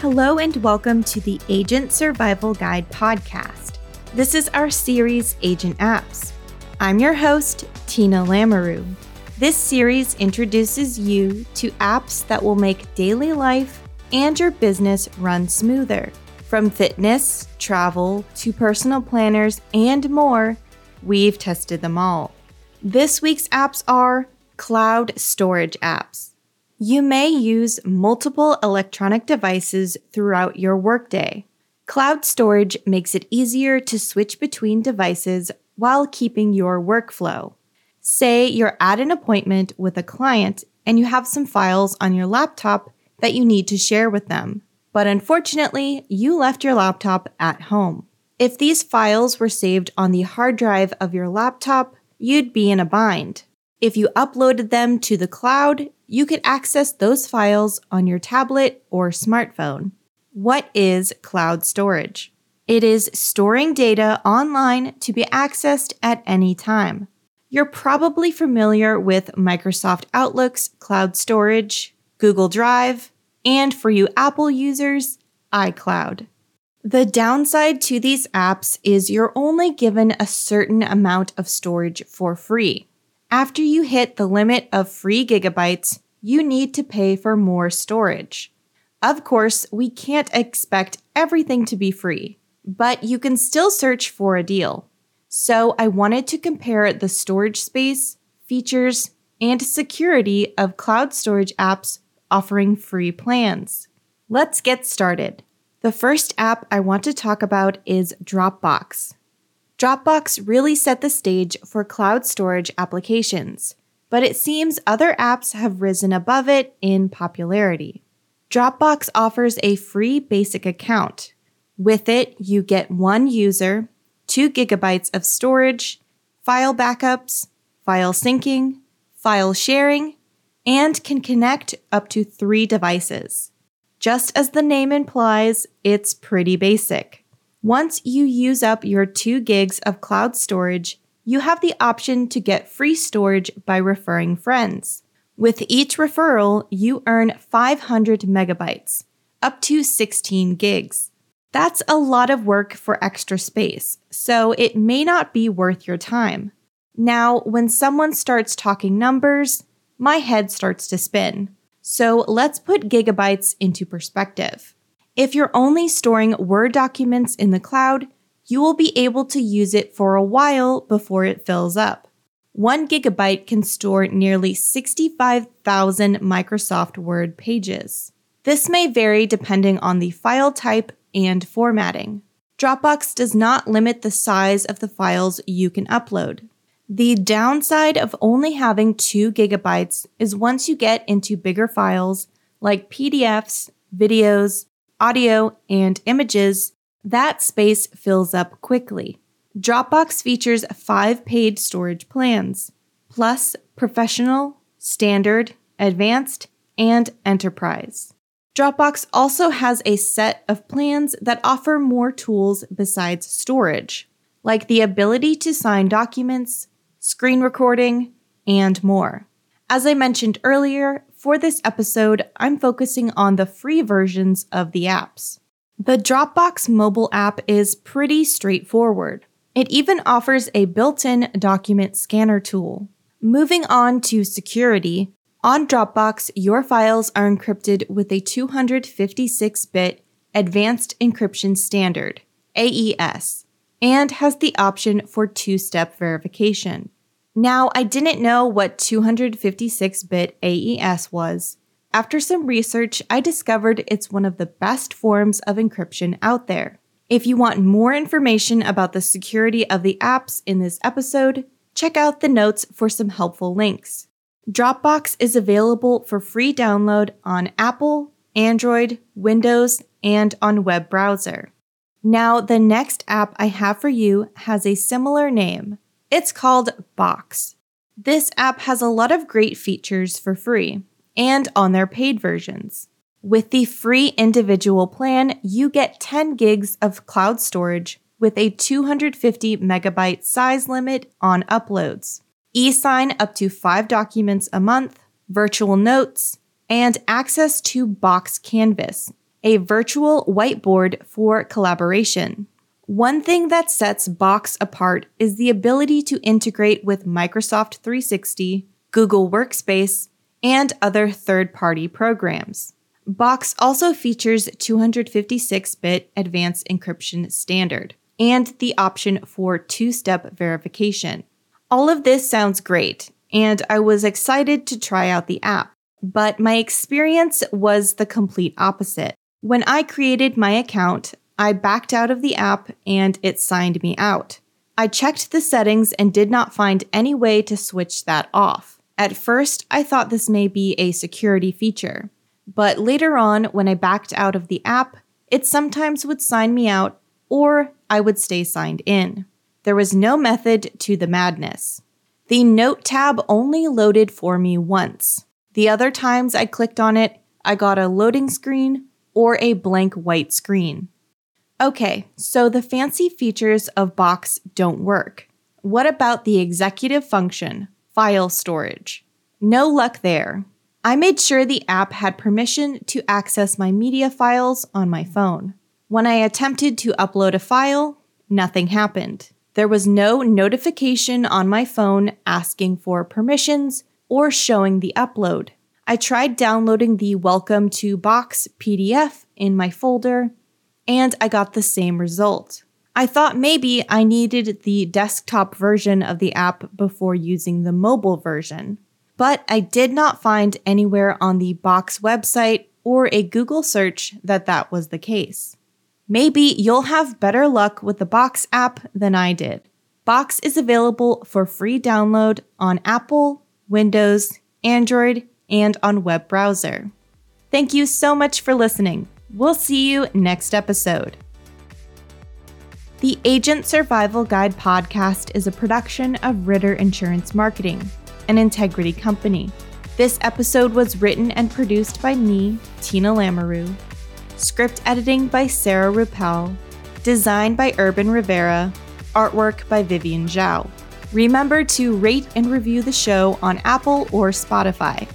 Hello, and welcome to the Agent Survival Guide podcast. This is our series, Agent Apps. I'm your host, Tina Lamoreux. This series introduces you to apps that will make daily life and your business run smoother. From fitness, travel, to personal planners, and more, we've tested them all. This week's apps are cloud storage apps. You may use multiple electronic devices throughout your workday. Cloud storage makes it easier to switch between devices while keeping your workflow. Say you're at an appointment with a client and you have some files on your laptop that you need to share with them, but unfortunately, you left your laptop at home. If these files were saved on the hard drive of your laptop, you'd be in a bind. If you uploaded them to the cloud, you could access those files on your tablet or smartphone. What is cloud storage? It is storing data online to be accessed at any time. You're probably familiar with Microsoft Outlook's cloud storage, Google Drive, and for you Apple users, iCloud. The downside to these apps is you're only given a certain amount of storage for free. After you hit the limit of free gigabytes, you need to pay for more storage. Of course, we can't expect everything to be free, but you can still search for a deal. So I wanted to compare the storage space, features, and security of cloud storage apps offering free plans. Let's get started. The first app I want to talk about is Dropbox. Dropbox really set the stage for cloud storage applications, but it seems other apps have risen above it in popularity. Dropbox offers a free basic account. With it, you get one user, 2 gigabytes of storage, file backups, file syncing, file sharing, and can connect up to three devices. Just as the name implies, it's pretty basic. Once you use up your 2 gigs of cloud storage, you have the option to get free storage by referring friends. With each referral, you earn 500 megabytes, up to 16 gigs. That's a lot of work for extra space, so it may not be worth your time. Now, when someone starts talking numbers, my head starts to spin. So let's put gigabytes into perspective. If you're only storing Word documents in the cloud, you will be able to use it for a while before it fills up. One gigabyte can store nearly 65,000 Microsoft Word pages. This may vary depending on the file type and formatting. Dropbox does not limit the size of the files you can upload. The downside of only having 2 gigabytes is once you get into bigger files like PDFs, videos, audio, and images, that space fills up quickly. Dropbox features five paid storage plans, plus professional, standard, advanced, and enterprise. Dropbox also has a set of plans that offer more tools besides storage, like the ability to sign documents, screen recording, and more. As I mentioned earlier, for this episode, I'm focusing on the free versions of the apps. The Dropbox mobile app is pretty straightforward. It even offers a built in document scanner tool. Moving on to security, on Dropbox, your files are encrypted with a 256 bit Advanced Encryption Standard, AES, and has the option for two step verification. Now, I didn't know what 256 bit AES was. After some research, I discovered it's one of the best forms of encryption out there. If you want more information about the security of the apps in this episode, check out the notes for some helpful links. Dropbox is available for free download on Apple, Android, Windows, and on web browser. Now, the next app I have for you has a similar name. It's called Box. This app has a lot of great features for free and on their paid versions. With the free individual plan, you get 10 gigs of cloud storage with a 250 megabyte size limit on uploads, e sign up to five documents a month, virtual notes, and access to Box Canvas, a virtual whiteboard for collaboration. One thing that sets Box apart is the ability to integrate with Microsoft 360, Google Workspace, and other third party programs. Box also features 256 bit advanced encryption standard and the option for two step verification. All of this sounds great, and I was excited to try out the app, but my experience was the complete opposite. When I created my account, I backed out of the app and it signed me out. I checked the settings and did not find any way to switch that off. At first, I thought this may be a security feature, but later on, when I backed out of the app, it sometimes would sign me out or I would stay signed in. There was no method to the madness. The Note tab only loaded for me once. The other times I clicked on it, I got a loading screen or a blank white screen. Okay, so the fancy features of Box don't work. What about the executive function, file storage? No luck there. I made sure the app had permission to access my media files on my phone. When I attempted to upload a file, nothing happened. There was no notification on my phone asking for permissions or showing the upload. I tried downloading the Welcome to Box PDF in my folder, and I got the same result. I thought maybe I needed the desktop version of the app before using the mobile version, but I did not find anywhere on the Box website or a Google search that that was the case. Maybe you'll have better luck with the Box app than I did. Box is available for free download on Apple, Windows, Android, and on web browser. Thank you so much for listening. We'll see you next episode. The Agent Survival Guide podcast is a production of Ritter Insurance Marketing, an integrity company. This episode was written and produced by me, Tina Lamoreux. Script editing by Sarah Rueppel. Designed by Urban Rivera. Artwork by Vivian Zhao. Remember to rate and review the show on Apple or Spotify.